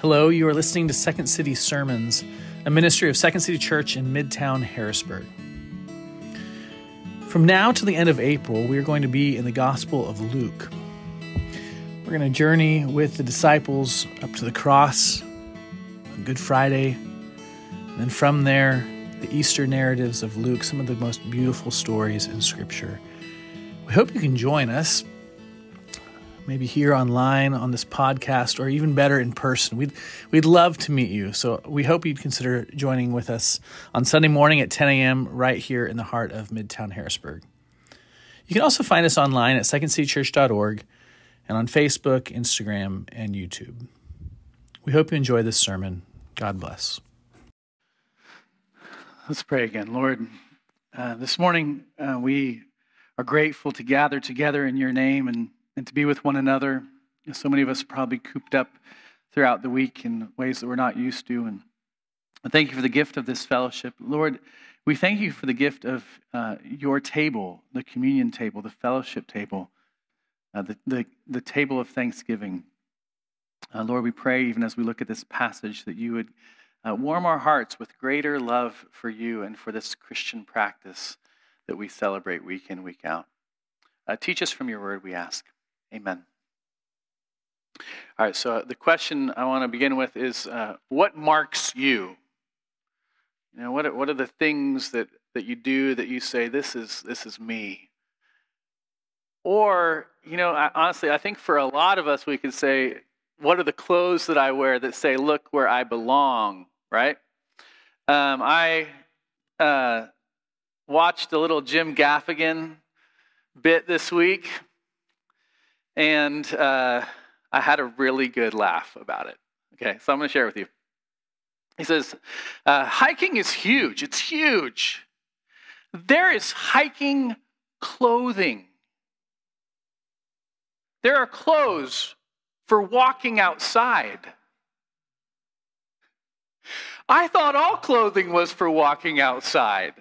Hello, you are listening to Second City Sermons, a ministry of Second City Church in Midtown Harrisburg. From now to the end of April, we are going to be in the Gospel of Luke. We're going to journey with the disciples up to the cross on Good Friday, and then from there, the Easter narratives of Luke, some of the most beautiful stories in Scripture. We hope you can join us, maybe here online on this podcast, or even better in person. We'd, we'd love to meet you. So we hope you'd consider joining with us on Sunday morning at 10 a.m. right here in the heart of Midtown Harrisburg. You can also find us online at secondcitychurch.org and on Facebook, Instagram, and YouTube. We hope you enjoy this sermon. God bless. Let's pray again. Lord, uh, this morning uh, we are grateful to gather together in your name and, and to be with one another. So many of us probably cooped up throughout the week in ways that we're not used to. And thank you for the gift of this fellowship. Lord, we thank you for the gift of uh, your table, the communion table, the fellowship table, uh, the, the, the table of thanksgiving. Uh, Lord, we pray, even as we look at this passage, that you would uh, warm our hearts with greater love for you and for this Christian practice that we celebrate week in, week out. Uh, teach us from your word, we ask. Amen. All right, so the question I want to begin with is uh, what marks you? You know, what are, what are the things that, that you do that you say, this is, this is me? Or, you know, I, honestly, I think for a lot of us, we could say, what are the clothes that I wear that say, look where I belong, right? Um, I uh, watched a little Jim Gaffigan bit this week, and uh, I had a really good laugh about it. Okay, so I'm going to share with you. He says, uh, hiking is huge. It's huge. There is hiking clothing. There are clothes for walking outside. I thought all clothing was for walking outside.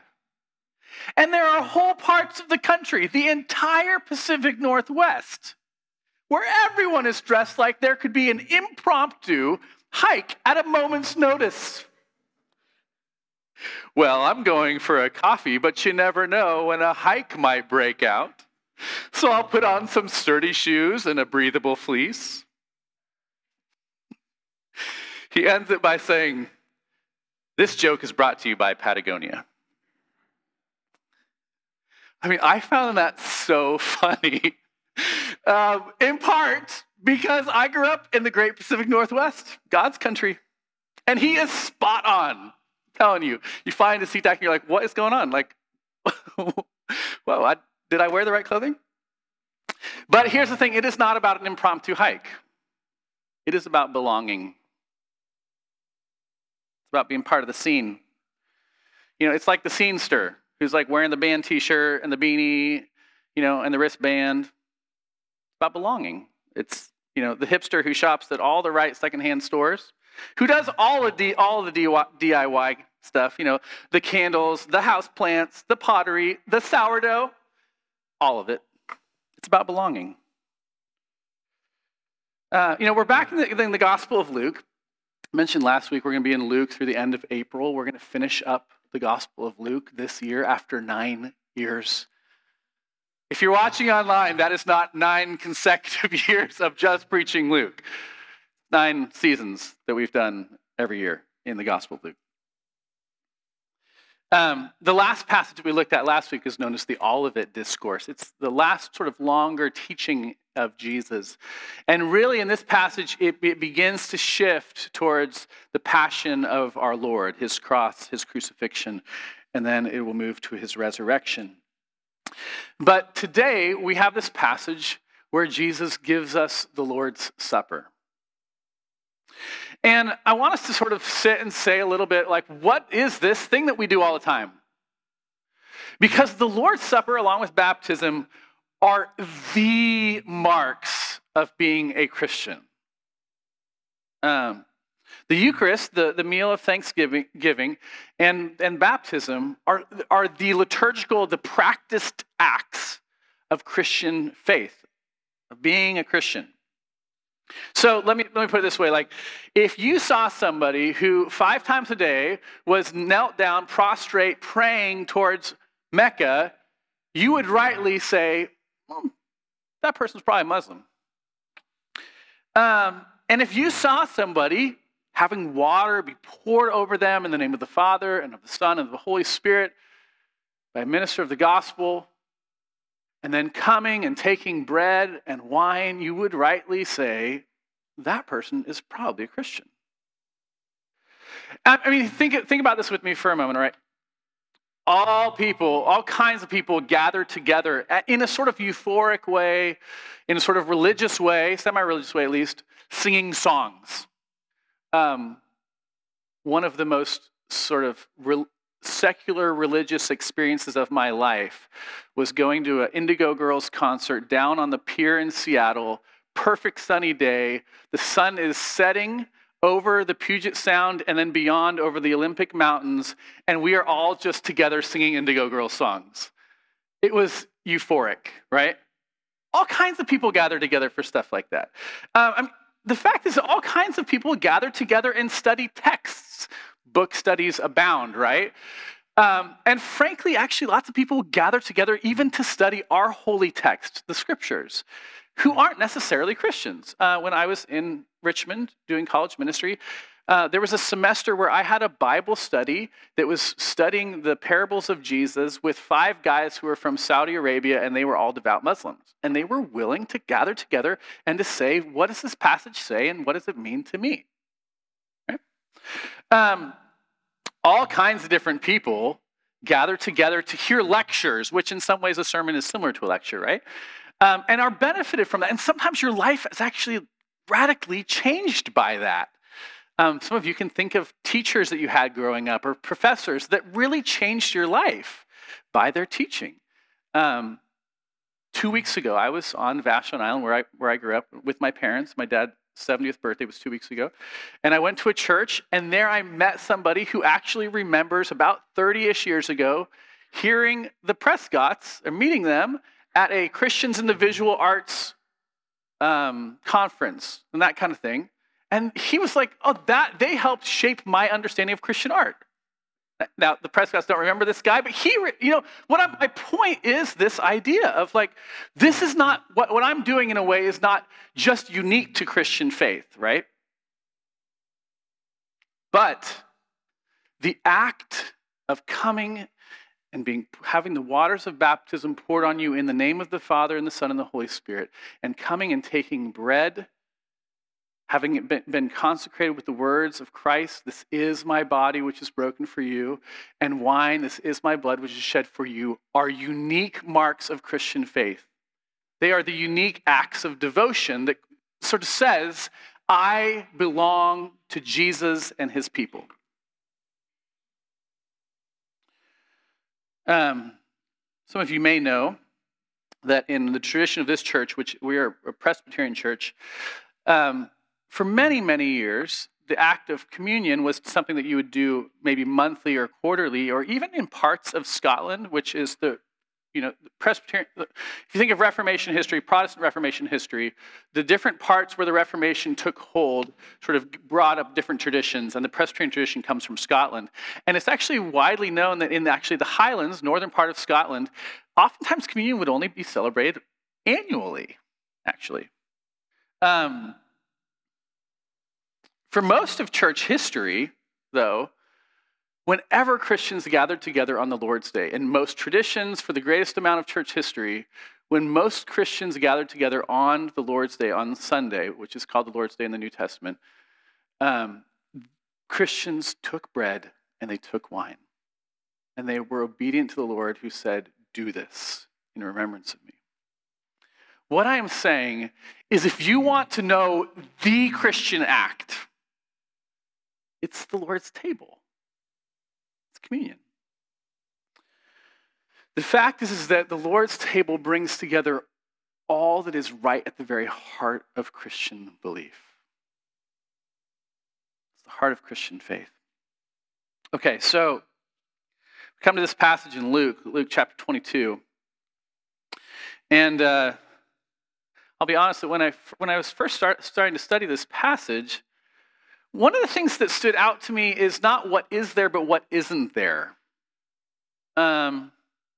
And there are whole parts of the country, the entire Pacific Northwest, where everyone is dressed like there could be an impromptu hike at a moment's notice. Well, I'm going for a coffee, but you never know when a hike might break out. So I'll put on some sturdy shoes and a breathable fleece. He ends it by saying, This joke is brought to you by Patagonia. I mean, I found that so funny. Um, in part because I grew up in the great Pacific Northwest, God's country. And he is spot on. I'm telling you, you find a SeaTac and you're like, what is going on? Like, whoa, I, did I wear the right clothing? But here's the thing it is not about an impromptu hike, it is about belonging. It's about being part of the scene. You know, it's like the scenester who's like wearing the band t shirt and the beanie, you know, and the wristband. About belonging. It's, you know, the hipster who shops at all the right secondhand stores, who does all of the, all of the DIY stuff, you know, the candles, the house plants, the pottery, the sourdough, all of it. It's about belonging. Uh, you know, we're back in the, in the Gospel of Luke. I mentioned last week we're going to be in Luke through the end of April. We're going to finish up the Gospel of Luke this year after nine years. If you're watching online, that is not nine consecutive years of just preaching Luke. Nine seasons that we've done every year in the Gospel of Luke. Um, the last passage we looked at last week is known as the Olivet Discourse. It's the last sort of longer teaching of Jesus. And really, in this passage, it, it, begins to shift towards the passion of our Lord, his cross, his crucifixion, and then it will move to his resurrection. But today, we have this passage where Jesus gives us the Lord's Supper. And I want us to sort of sit and say a little bit like, what is this thing that we do all the time? Because the Lord's Supper, along with baptism, are the marks of being a Christian. Um, the Eucharist, the, the meal of thanksgiving giving, and, and baptism are, are the liturgical, the practiced acts of Christian faith, of being a Christian. So let me, let me put it this way like, if you saw somebody who five times a day was knelt down, prostrate, praying towards Mecca, you would rightly say, well, that person's probably Muslim. Um, and if you saw somebody having water be poured over them in the name of the Father and of the Son and of the Holy Spirit by a minister of the gospel, and then coming and taking bread and wine, you would rightly say that person is probably a Christian. I mean, think, think about this with me for a moment, all right? All people, all kinds of people gather together in a sort of euphoric way, in a sort of religious way, semi religious way at least, singing songs. Um, one of the most sort of re- secular religious experiences of my life was going to an Indigo Girls concert down on the pier in Seattle. Perfect sunny day. The sun is setting over the Puget Sound and then beyond over the Olympic Mountains, and we are all just together singing Indigo Girls songs. It was euphoric, right? All kinds of people gather together for stuff like that. Um, the fact is, all kinds of people gather together and study texts. Book studies abound, right? Um, and frankly, actually, lots of people gather together even to study our holy text, the scriptures, who aren't necessarily Christians. Uh, when I was in Richmond doing college ministry, uh, there was a semester where I had a Bible study that was studying the parables of Jesus with five guys who were from Saudi Arabia, and they were all devout Muslims. And they were willing to gather together and to say, what does this passage say, and what does it mean to me? Okay? Um, all kinds of different people gather together to hear lectures, which in some ways a sermon is similar to a lecture, right? Um, and are benefited from that. And sometimes your life is actually radically changed by that. Um, some of you can think of teachers that you had growing up or professors that really changed your life by their teaching. Um, two weeks ago, I was on Vashon Island where I, where I grew up with my parents. My dad's 70th birthday was two weeks ago. And I went to a church, and there I met somebody who actually remembers about 30 ish years ago hearing the Prescotts or meeting them at a Christians in the Visual Arts um, conference and that kind of thing. And he was like, oh, that they helped shape my understanding of Christian art. Now, the Prescotts don't remember this guy, but he, you know, what I'm, my point is this idea of like, this is not, what, what I'm doing in a way is not just unique to Christian faith, right? But the act of coming and being having the waters of baptism poured on you in the name of the Father and the Son and the Holy Spirit, and coming and taking bread having been consecrated with the words of Christ, this is my body which is broken for you, and wine, this is my blood which is shed for you, are unique marks of Christian faith. They are the unique acts of devotion that sort of says, I belong to Jesus and his people. Um, some of you may know that in the tradition of this church, which we are a Presbyterian church, um, for many, many years, the act of communion was something that you would do maybe monthly or quarterly, or even in parts of Scotland, which is the you know, Presbyterian, if you think of Reformation history, Protestant Reformation history, the different parts where the Reformation took hold sort of brought up different traditions, and the Presbyterian tradition comes from Scotland. And it's actually widely known that in actually the Highlands, northern part of Scotland, oftentimes communion would only be celebrated annually, actually. Um, for most of church history, though, whenever Christians gathered together on the Lord's Day, in most traditions, for the greatest amount of church history, when most Christians gathered together on the Lord's Day, on Sunday, which is called the Lord's Day in the New Testament, um, Christians took bread and they took wine. And they were obedient to the Lord who said, Do this in remembrance of me. What I am saying is if you want to know the Christian act, it's the Lord's table, it's communion. The fact is, is that the Lord's table brings together all that is right at the very heart of Christian belief. It's the heart of Christian faith. Okay, so we come to this passage in Luke, Luke chapter 22. And uh, I'll be honest that when I, when I was first start, starting to study this passage, one of the things that stood out to me is not what is there, but what isn't there. Um,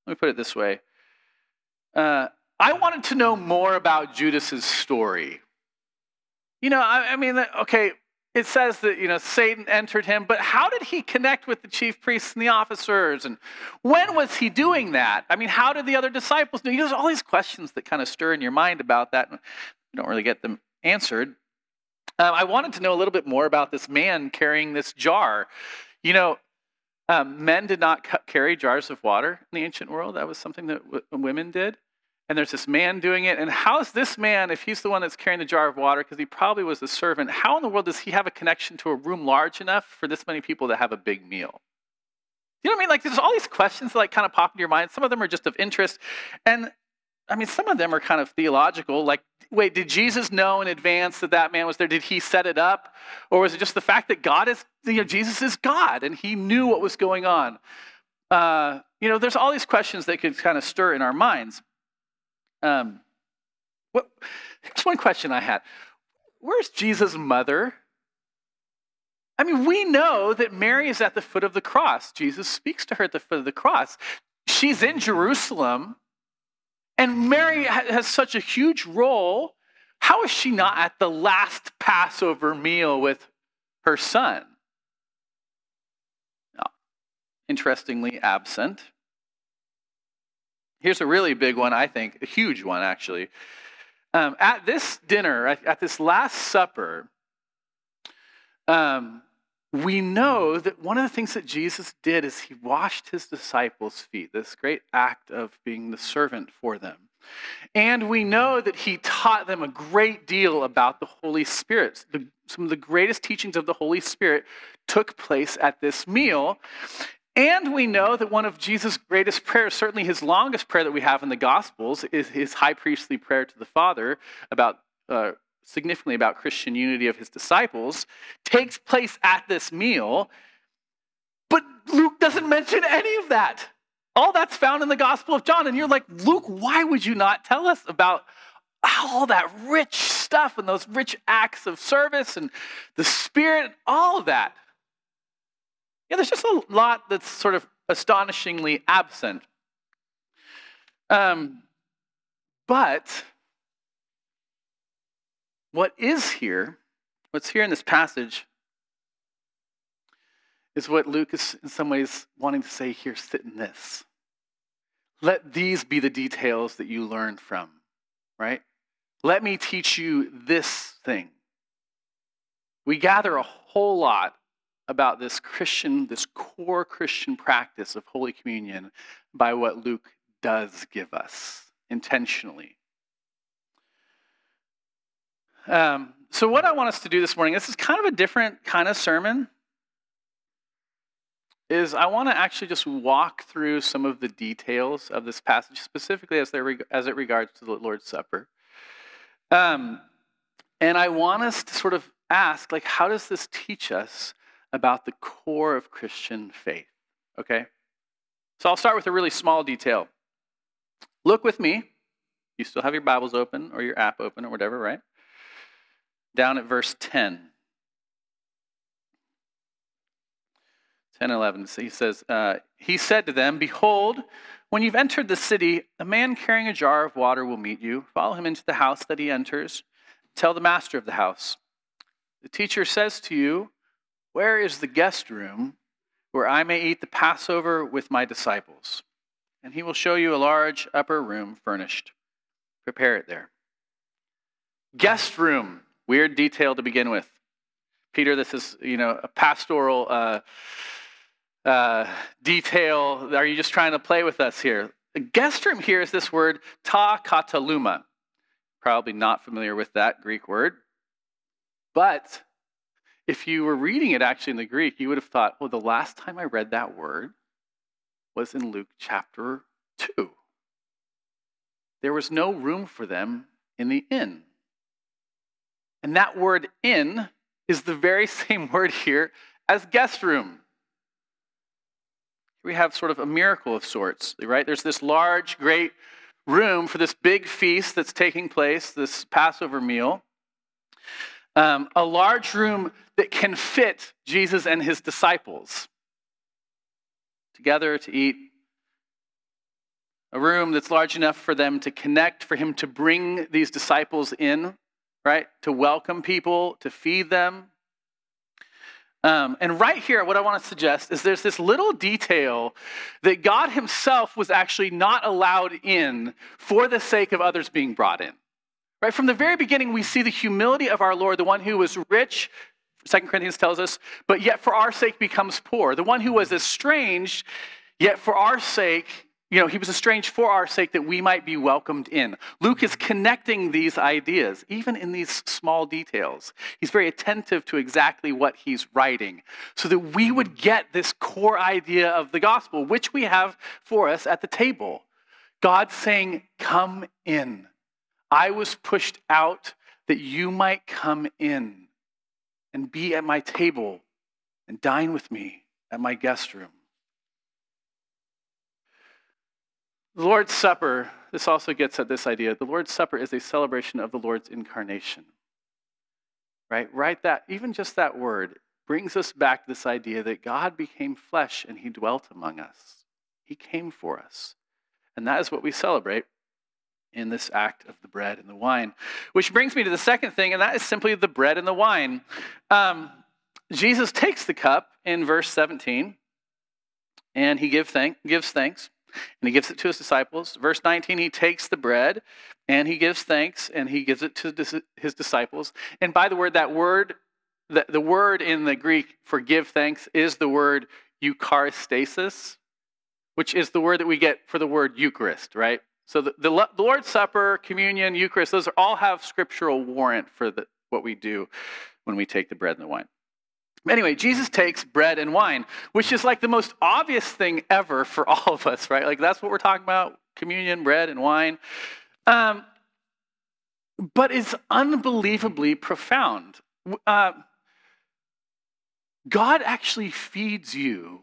let me put it this way. Uh, I wanted to know more about Judas's story. You know, I, I mean, okay, it says that you know Satan entered him, but how did he connect with the chief priests and the officers? And when was he doing that? I mean, how did the other disciples know? There's all these questions that kind of stir in your mind about that. And you don't really get them answered. Um, I wanted to know a little bit more about this man carrying this jar. You know, um, men did not carry jars of water in the ancient world. That was something that w- women did and there's this man doing it. And how is this man, if he's the one that's carrying the jar of water, because he probably was a servant, how in the world does he have a connection to a room large enough for this many people to have a big meal? You know what I mean? Like there's all these questions that like kind of pop into your mind. Some of them are just of interest. And I mean, some of them are kind of theological. Like, wait, did Jesus know in advance that that man was there? Did he set it up? Or was it just the fact that God is, you know, Jesus is God and he knew what was going on? Uh, you know, there's all these questions that could kind of stir in our minds. Um, what, here's one question I had Where's Jesus' mother? I mean, we know that Mary is at the foot of the cross. Jesus speaks to her at the foot of the cross. She's in Jerusalem, and Mary has such a huge role. How is she not at the last Passover meal with her son? No. Interestingly, absent. Here's a really big one, I think, a huge one, actually. Um, at this dinner, at, at, this Last Supper, um, we know that one of the things that Jesus did is he washed his disciples' feet, this great act of being the servant for them. And we know that he taught them a great deal about the Holy Spirit. The, some of the greatest teachings of the Holy Spirit took place at this meal. And we know that one of Jesus' greatest prayers, certainly his longest prayer that we have in the Gospels, is his high priestly prayer to the Father about uh, significantly about Christian unity of his disciples, takes place at this meal. But Luke doesn't mention any of that. All that's found in the Gospel of John. And you're like, Luke, why would you not tell us about all that rich stuff and those rich acts of service and the Spirit, all of that? Yeah, there's just a lot that's sort of astonishingly absent. Um, but what is here, what's here in this passage, is what Luke is in some ways wanting to say here sit in this. Let these be the details that you learn from, right? Let me teach you this thing. We gather a whole lot about this Christian, this core Christian practice of Holy Communion by what Luke does give us intentionally. Um, so, what I want us to do this morning, this is kind of a different kind of sermon, is I want to actually just walk through some of the details of this passage, specifically as, as it regards to the Lord's Supper. Um, and I want us to sort of ask, like, how does this teach us about the core of Christian faith. Okay? So I'll start with a really small detail. Look with me. You still have your Bibles open or your app open or whatever, right? Down at verse 10. 10 11. So he says, uh, He said to them, Behold, when you've entered the city, a man carrying a jar of water will meet you. Follow him into the house that he enters. Tell the master of the house. The teacher says to you, where is the guest room where I may eat the Passover with my disciples? And he will show you a large upper room furnished. Prepare it there. Guest room, weird detail to begin with. Peter, this is, you know, a pastoral uh, uh, detail. Are you just trying to play with us here? The guest room here is this word ta kataluma. Probably not familiar with that Greek word. But if you were reading it actually in the Greek, you would have thought, well, the last time I read that word was in Luke chapter 2. There was no room for them in the inn. And that word inn is the very same word here as guest room. We have sort of a miracle of sorts, right? There's this large, great room for this big feast that's taking place, this Passover meal. Um, a large room that can fit Jesus and his disciples together to eat. A room that's large enough for them to connect, for him to bring these disciples in, right? To welcome people, to feed them. Um, and right here, what I want to suggest is there's this little detail that God Himself was actually not allowed in for the sake of others being brought in. Right? From the very beginning, we see the humility of our Lord, the one who was rich, Second Corinthians tells us, but yet for our sake becomes poor. The one who was estranged, yet for our sake you know, he was estranged for our sake that we might be welcomed in. Luke is connecting these ideas, even in these small details. He's very attentive to exactly what he's writing so that we would get this core idea of the gospel, which we have for us at the table. God saying, Come in. I was pushed out that you might come in and be at my table and dine with me at my guest room. The Lord's Supper, this also gets at this idea. The Lord's Supper is a celebration of the Lord's incarnation. Right? Right that, even just that word brings us back to this idea that God became flesh and he dwelt among us. He came for us. And that is what we celebrate in this act of the bread and the wine. Which brings me to the second thing, and that is simply the bread and the wine. Um, Jesus takes the cup in verse 17 and he give thank, gives thanks and he gives it to his disciples. Verse 19, he takes the bread and he gives thanks and he gives it to his disciples. And by the word, that word, the, the word in the Greek for give thanks is the word eucharistasis, which is the word that we get for the word Eucharist, right? So the, the, Lord's Supper, communion, Eucharist, those are, all have scriptural warrant for the, what we do when we take the bread and the wine. Anyway, Jesus takes bread and wine, which is like the most obvious thing ever for all of us, right? Like that's what we're talking about communion, bread, and wine. Um, but it's unbelievably profound. Uh, God actually feeds you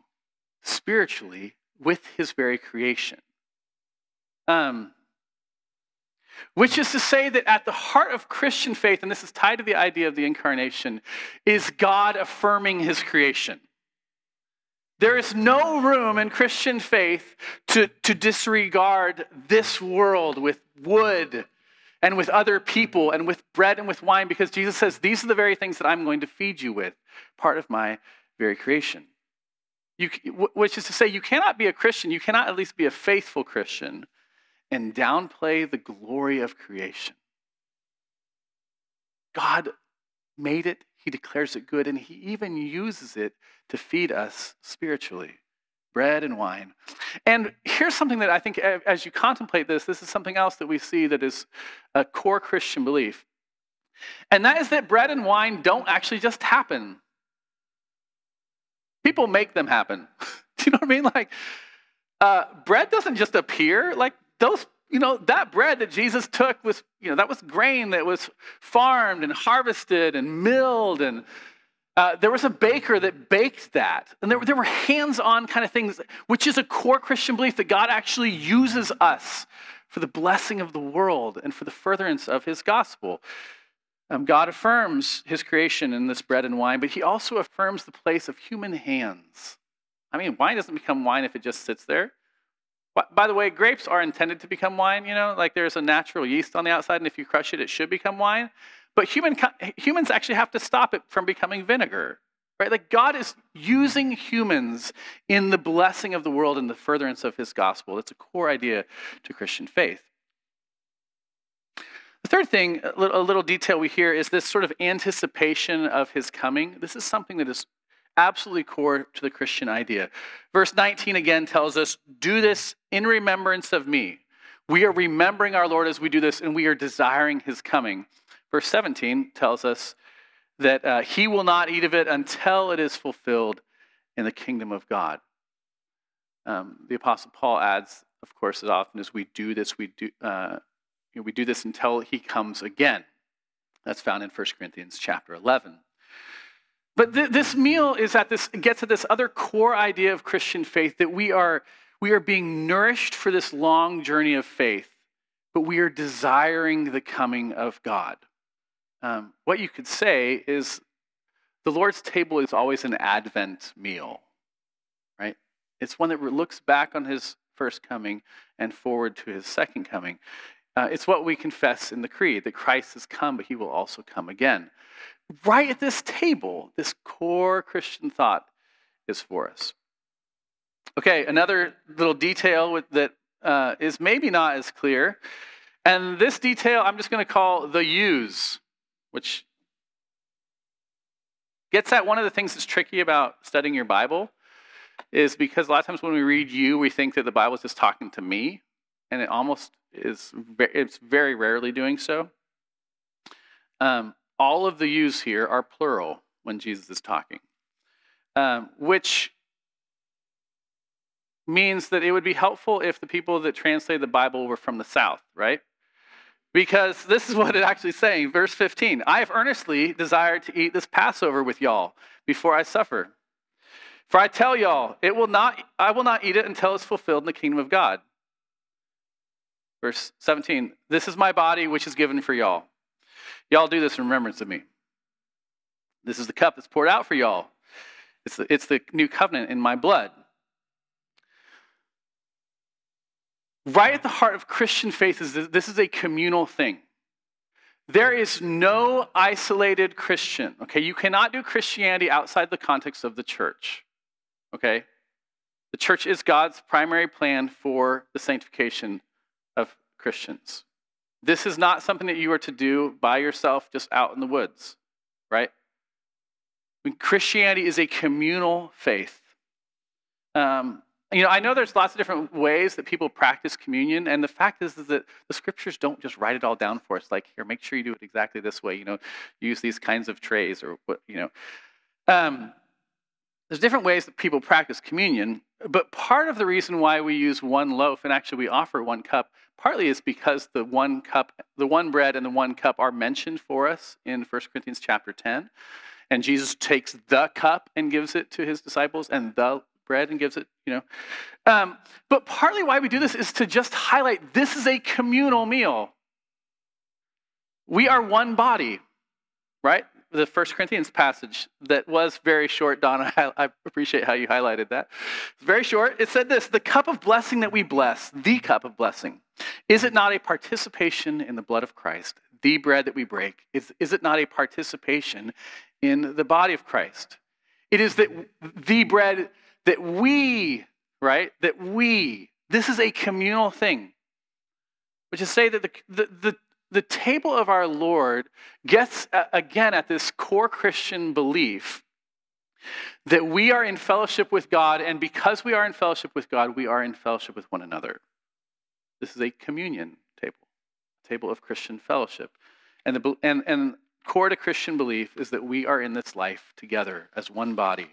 spiritually with his very creation. Um, which is to say that at the heart of Christian faith, and this is tied to the idea of the incarnation, is God affirming his creation. There is no room in Christian faith to, to disregard this world with wood and with other people and with bread and with wine because Jesus says, These are the very things that I'm going to feed you with, part of my very creation. You, which is to say, you cannot be a Christian, you cannot at least be a faithful Christian and downplay the glory of creation. God made it, He declares it good, and He even uses it to feed us spiritually bread and wine. And here's something that I think, as you contemplate this, this is something else that we see that is a core Christian belief. And that is that bread and wine don't actually just happen. People make them happen. Do you know what I mean? Like, uh, bread doesn't just appear. Like, those, you know, that bread that Jesus took was, you know, that was grain that was farmed and harvested and milled. And uh, there was a baker that baked that. And there, there were hands on kind of things, which is a core Christian belief that God actually uses us for the blessing of the world and for the furtherance of his gospel. Um, God affirms his creation in this bread and wine, but he also affirms the place of human hands. I mean, wine doesn't become wine if it just sits there. By the way, grapes are intended to become wine, you know, like there's a natural yeast on the outside, and if you crush it, it should become wine. But human, humans actually have to stop it from becoming vinegar, right? Like God is using humans in the blessing of the world and the furtherance of his gospel. That's a core idea to Christian faith. The third thing, a little detail we hear, is this sort of anticipation of his coming. This is something that is absolutely core to the Christian idea. Verse 19 again tells us, Do this in remembrance of me. We are remembering our Lord as we do this, and we are desiring his coming. Verse 17 tells us that uh, he will not eat of it until it is fulfilled in the kingdom of God. Um, the Apostle Paul adds, of course, as often as we do this, we do, uh, you know, we do this until he comes again. That's found in 1 Corinthians chapter 11. But th- this meal is at this gets at this other core idea of Christian faith that we are we are being nourished for this long journey of faith. but we are desiring the coming of God. Um, what you could say is the Lord's table is always an Advent meal, right? It's one that looks back on his first coming and forward to his second coming. Uh, it's what we confess in the Creed that Christ has come, but he will also come again. Right at this table, this core Christian thought is for us. Okay, another little detail that uh, is maybe not as clear. And this detail I'm just going to call the use, which gets at one of the things that's tricky about studying your Bible is because a lot of times when we read you, we think that the Bible is just talking to me, and it almost is. It's very rarely doing so. Um, all of the yous here are plural when Jesus is talking, um, which means that it would be helpful if the people that translate the Bible were from the South, right? Because this is what it actually saying, verse 15. I have earnestly desired to eat this Passover with y'all before I suffer. For I tell y'all, it will not, I will not eat it until it's fulfilled in the kingdom of God. Verse 17, this is my body which is given for y'all. Y'all do this in remembrance of me. This is the cup that's poured out for y'all. It's the, it's the new covenant in my blood. Right at the heart of Christian faith is this, this is a communal thing. There is no isolated Christian. Okay, you cannot do Christianity outside the context of the church. Okay? The church is God's primary plan for the sanctification of Christians. This is not something that you are to do by yourself just out in the woods, right? I mean, Christianity is a communal faith. Um, you know, I know there's lots of different ways that people practice communion, and the fact is, is that the scriptures don't just write it all down for us. Like, here, make sure you do it exactly this way. You know, use these kinds of trays, or what you know. Um, there's different ways that people practice communion, but part of the reason why we use one loaf and actually we offer one cup, partly is because the one cup, the one bread and the one cup are mentioned for us in 1 Corinthians chapter 10. And Jesus takes the cup and gives it to his disciples, and the bread and gives it, you know. Um, but partly why we do this is to just highlight this is a communal meal. We are one body, right? The First Corinthians passage that was very short, Donna. I, appreciate how you highlighted that. It's very short. It said this The cup of blessing that we bless, the cup of blessing, is it not a participation in the blood of Christ? The bread that we break, is, is it not a participation in the body of Christ? It is that the bread that we, right, that we, this is a communal thing, which is say that the, the, the, the table of our Lord gets again at this core Christian belief that we are in fellowship with God, and because we are in fellowship with God, we are in fellowship with one another. This is a communion table, table of Christian fellowship. And, the, and, and core to Christian belief is that we are in this life together as one body,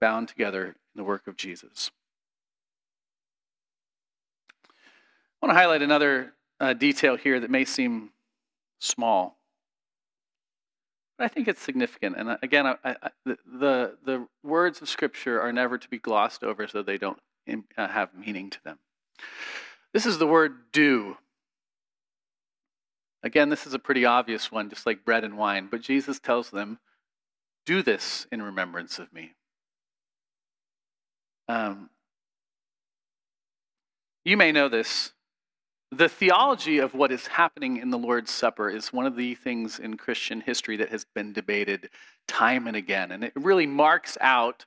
bound together in the work of Jesus. I want to highlight another uh, detail here that may seem small, but I think it's significant. And uh, again, I, I, the, the words of Scripture are never to be glossed over so they don't uh, have meaning to them. This is the word do. Again, this is a pretty obvious one, just like bread and wine, but Jesus tells them, Do this in remembrance of me. Um, you may know this. The theology of what is happening in the Lord's Supper is one of the things in Christian history that has been debated time and again. And it really marks out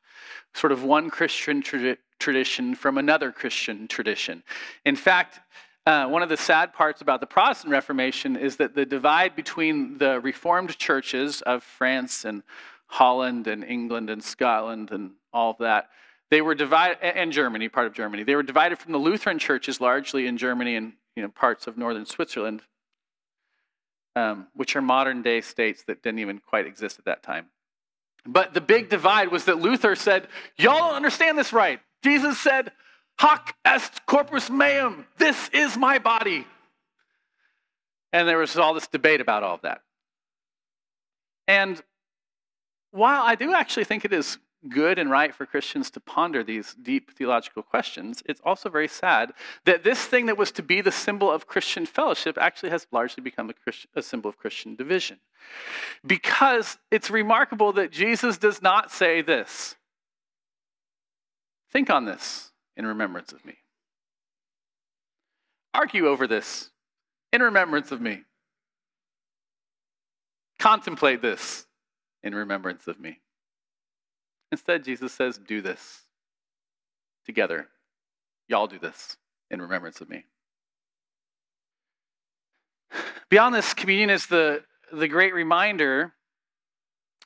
sort of one Christian tra- tradition from another Christian tradition. In fact, uh, one of the sad parts about the Protestant Reformation is that the divide between the Reformed churches of France and Holland and England and Scotland and all of that they were divided, and Germany, part of Germany. They were divided from the Lutheran churches largely in Germany and you know, parts of northern Switzerland, um, which are modern day states that didn't even quite exist at that time. But the big divide was that Luther said, Y'all don't understand this right. Jesus said, Hoc est corpus meum. This is my body. And there was all this debate about all of that. And while I do actually think it is good and right for Christians to ponder these deep theological questions, it's also very sad that this thing that was to be the symbol of Christian fellowship actually has largely become a, Christian, a symbol of Christian division. Because it's remarkable that Jesus does not say this Think on this in remembrance of me. Argue over this in remembrance of me. Contemplate this in remembrance of me. Instead, Jesus says, Do this together. Y'all do this in remembrance of me. Beyond this, communion is the, the great reminder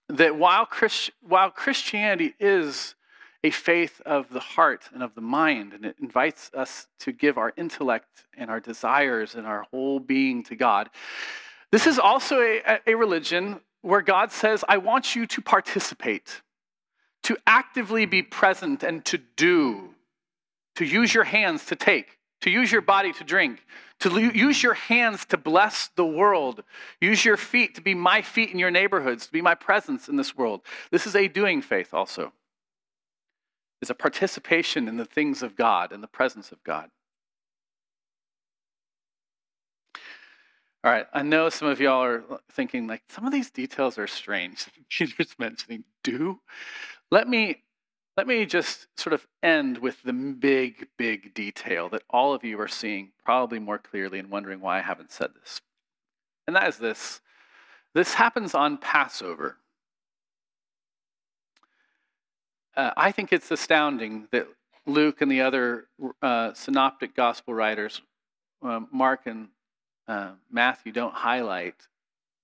that while, Christ, while Christianity is a faith of the heart and of the mind, and it invites us to give our intellect and our desires and our whole being to God, this is also a, a religion where God says, I want you to participate to actively be present and to do, to use your hands to take, to use your body to drink, to use your hands to bless the world, use your feet to be my feet in your neighborhoods, to be my presence in this world. This is a doing faith also. It's a participation in the things of God and the presence of God. All right, I know some of y'all are thinking, like, some of these details are strange. Peter's mentioning do. Let me, let me just sort of end with the big, big detail that all of you are seeing probably more clearly and wondering why I haven't said this. And that is this this happens on Passover. Uh, I think it's astounding that Luke and the other uh, synoptic gospel writers, uh, Mark and uh, Matthew, don't highlight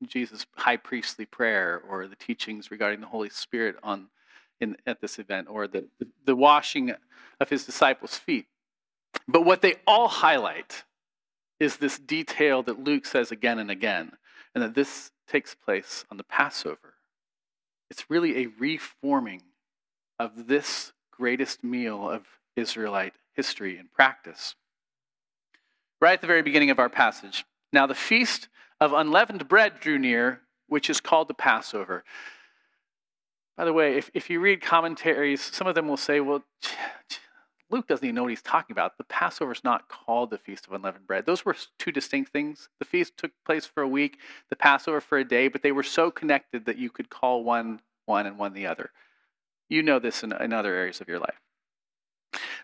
Jesus' high priestly prayer or the teachings regarding the Holy Spirit on in, at this event or the, the washing of his disciples' feet. But what they all highlight is this detail that Luke says again and again, and that this takes place on the Passover. It's really a reforming of this greatest meal of Israelite history and practice. Right at the very beginning of our passage. Now, the feast of unleavened bread drew near, which is called the Passover. By the way, if, if you read commentaries, some of them will say, well, Luke doesn't even know what he's talking about. The Passover is not called the Feast of Unleavened Bread. Those were two distinct things. The feast took place for a week, the Passover for a day, but they were so connected that you could call one one and one the other. You know this in, in other areas of your life.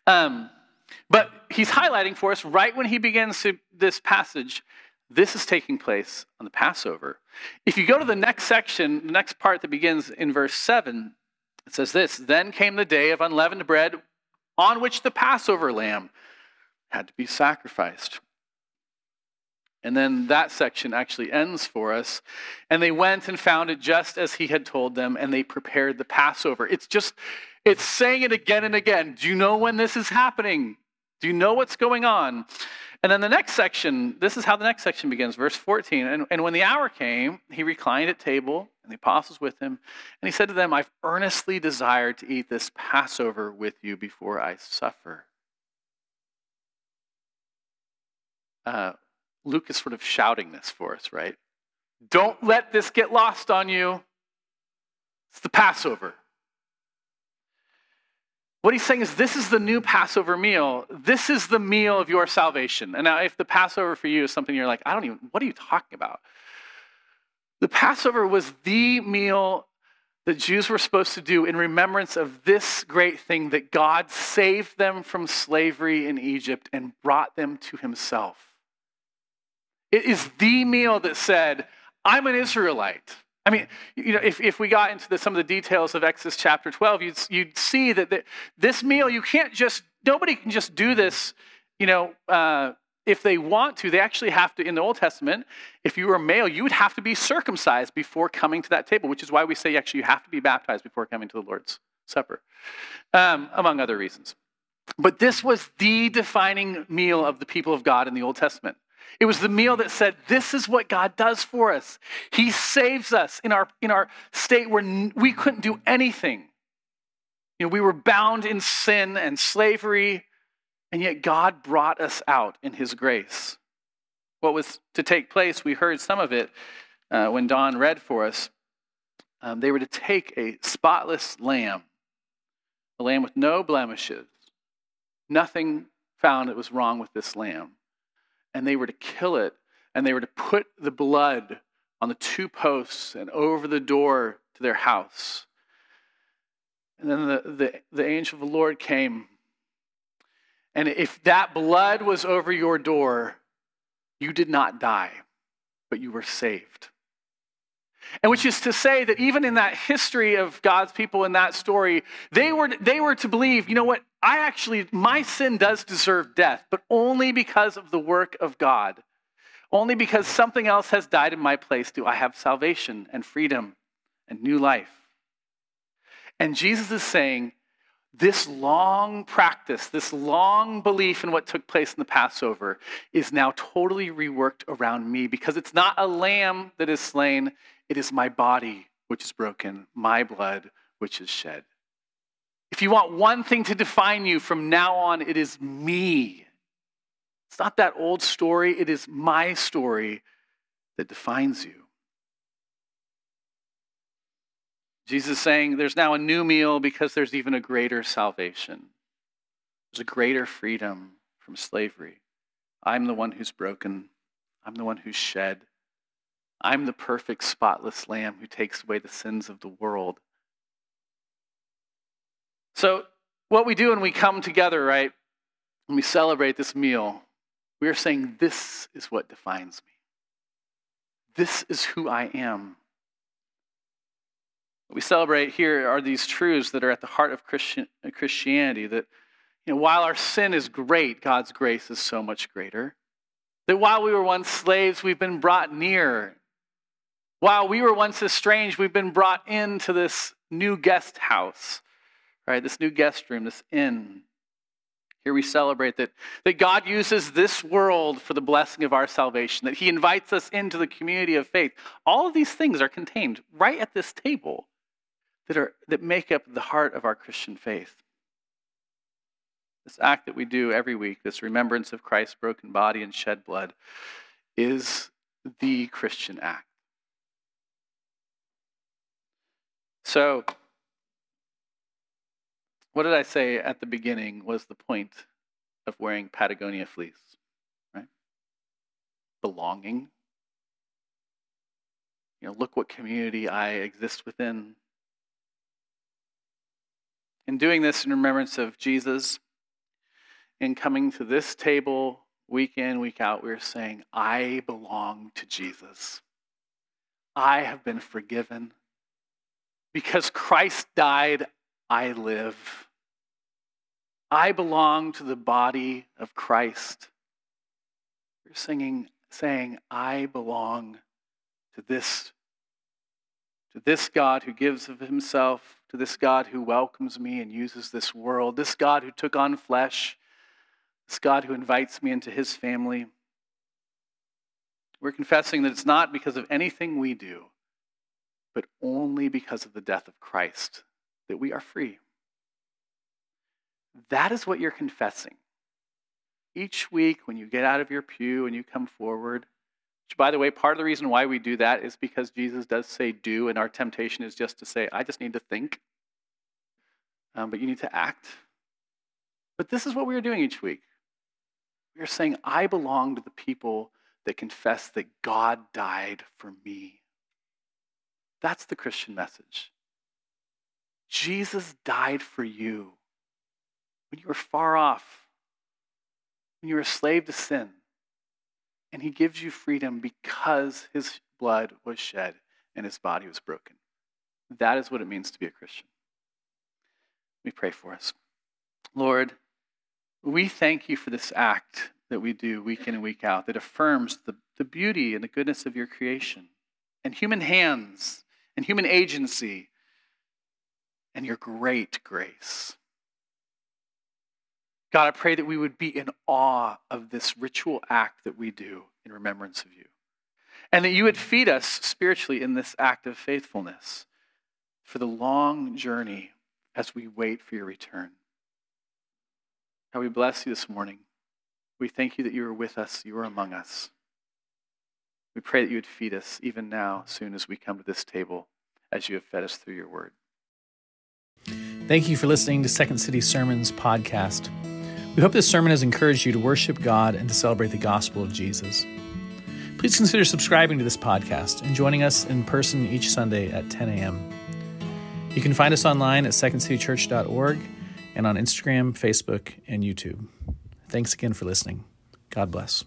Um, but he's highlighting for us right when he begins this passage this is taking place on the Passover. If you go to the next section, the next part that begins in verse 7, it says this Then came the day of unleavened bread on which the Passover lamb had to be sacrificed. And then that section actually ends for us. And they went and found it just as he had told them, and they prepared the Passover. It's just, it's saying it again and again. Do you know when this is happening? Do you know what's going on? And then the next section, this is how the next section begins, verse 14. And, and when the hour came, he reclined at table, and the apostles with him. And he said to them, I've earnestly desired to eat this Passover with you before I suffer. Uh, Luke is sort of shouting this for us, right? Don't let this get lost on you. It's the Passover. What he's saying is, this is the new Passover meal. This is the meal of your salvation. And now, if the Passover for you is something you're like, I don't even, what are you talking about? The Passover was the meal that Jews were supposed to do in remembrance of this great thing that God saved them from slavery in Egypt and brought them to himself. It is the meal that said, I'm an Israelite. I mean, you know, if, if we got into the, some of the details of Exodus chapter 12, you'd, you'd see that the, this meal, you can't just, nobody can just do this, you know, uh, if they want to. They actually have to, in the Old Testament, if you were male, you would have to be circumcised before coming to that table, which is why we say actually you have to be baptized before coming to the Lord's Supper, um, among other reasons. But this was the defining meal of the people of God in the Old Testament. It was the meal that said, This is what God does for us. He saves us in our, in our state where we couldn't do anything. You know, we were bound in sin and slavery, and yet God brought us out in His grace. What was to take place, we heard some of it uh, when Don read for us. Um, they were to take a spotless lamb a lamb with no blemishes. Nothing found that was wrong with this lamb. And they were to kill it, and they were to put the blood on the two posts and over the door to their house. And then the, the, the angel of the Lord came. And if that blood was over your door, you did not die, but you were saved. And which is to say that even in that history of God's people in that story, they were, they were to believe, you know what, I actually, my sin does deserve death, but only because of the work of God. Only because something else has died in my place do I have salvation and freedom and new life. And Jesus is saying, this long practice, this long belief in what took place in the Passover is now totally reworked around me because it's not a lamb that is slain, it is my body which is broken, my blood which is shed. If you want one thing to define you from now on, it is me. It's not that old story, it is my story that defines you. Jesus is saying there's now a new meal because there's even a greater salvation. There's a greater freedom from slavery. I'm the one who's broken. I'm the one who's shed. I'm the perfect, spotless lamb who takes away the sins of the world. So, what we do when we come together, right, when we celebrate this meal, we are saying, This is what defines me. This is who I am. What we celebrate here are these truths that are at the heart of Christian, uh, Christianity that you know, while our sin is great, God's grace is so much greater. That while we were once slaves, we've been brought near. While we were once estranged, we've been brought into this new guest house, right? This new guest room, this inn. Here we celebrate that, that God uses this world for the blessing of our salvation, that He invites us into the community of faith. All of these things are contained right at this table that, are, that make up the heart of our Christian faith. This act that we do every week, this remembrance of Christ's broken body and shed blood, is the Christian act. So, what did I say at the beginning was the point of wearing Patagonia fleece? Right? Belonging. You know, look what community I exist within. In doing this in remembrance of Jesus, in coming to this table week in, week out, we're saying, I belong to Jesus. I have been forgiven. Because Christ died, I live. I belong to the body of Christ. We're singing, saying, I belong to this, to this God who gives of himself to this God who welcomes me and uses this world, this God who took on flesh, this God who invites me into his family. We're confessing that it's not because of anything we do, but only because of the death of Christ that we are free. That is what you're confessing. Each week, when you get out of your pew and you come forward, which, by the way, part of the reason why we do that is because Jesus does say do, and our temptation is just to say, I just need to think. Um, but you need to act. But this is what we are doing each week. We are saying, I belong to the people that confess that God died for me. That's the Christian message. Jesus died for you when you were far off, when you were a slave to sin and he gives you freedom because his blood was shed and his body was broken. That is what it means to be a Christian. We pray for us. Lord, we thank you for this act that we do week in and week out that affirms the, the beauty and the goodness of your creation and human hands and human agency and your great grace. God, I pray that we would be in awe of this ritual act that we do in remembrance of you. And that you would feed us spiritually in this act of faithfulness for the long journey as we wait for your return. God, we bless you this morning. We thank you that you are with us, you are among us. We pray that you would feed us even now, soon as we come to this table, as you have fed us through your word. Thank you for listening to Second City Sermons podcast. We hope this sermon has encouraged you to worship God and to celebrate the gospel of Jesus. Please consider subscribing to this podcast and joining us in person each Sunday at 10 a.m. You can find us online at secondcitychurch.org and on Instagram, Facebook, and YouTube. Thanks again for listening. God bless.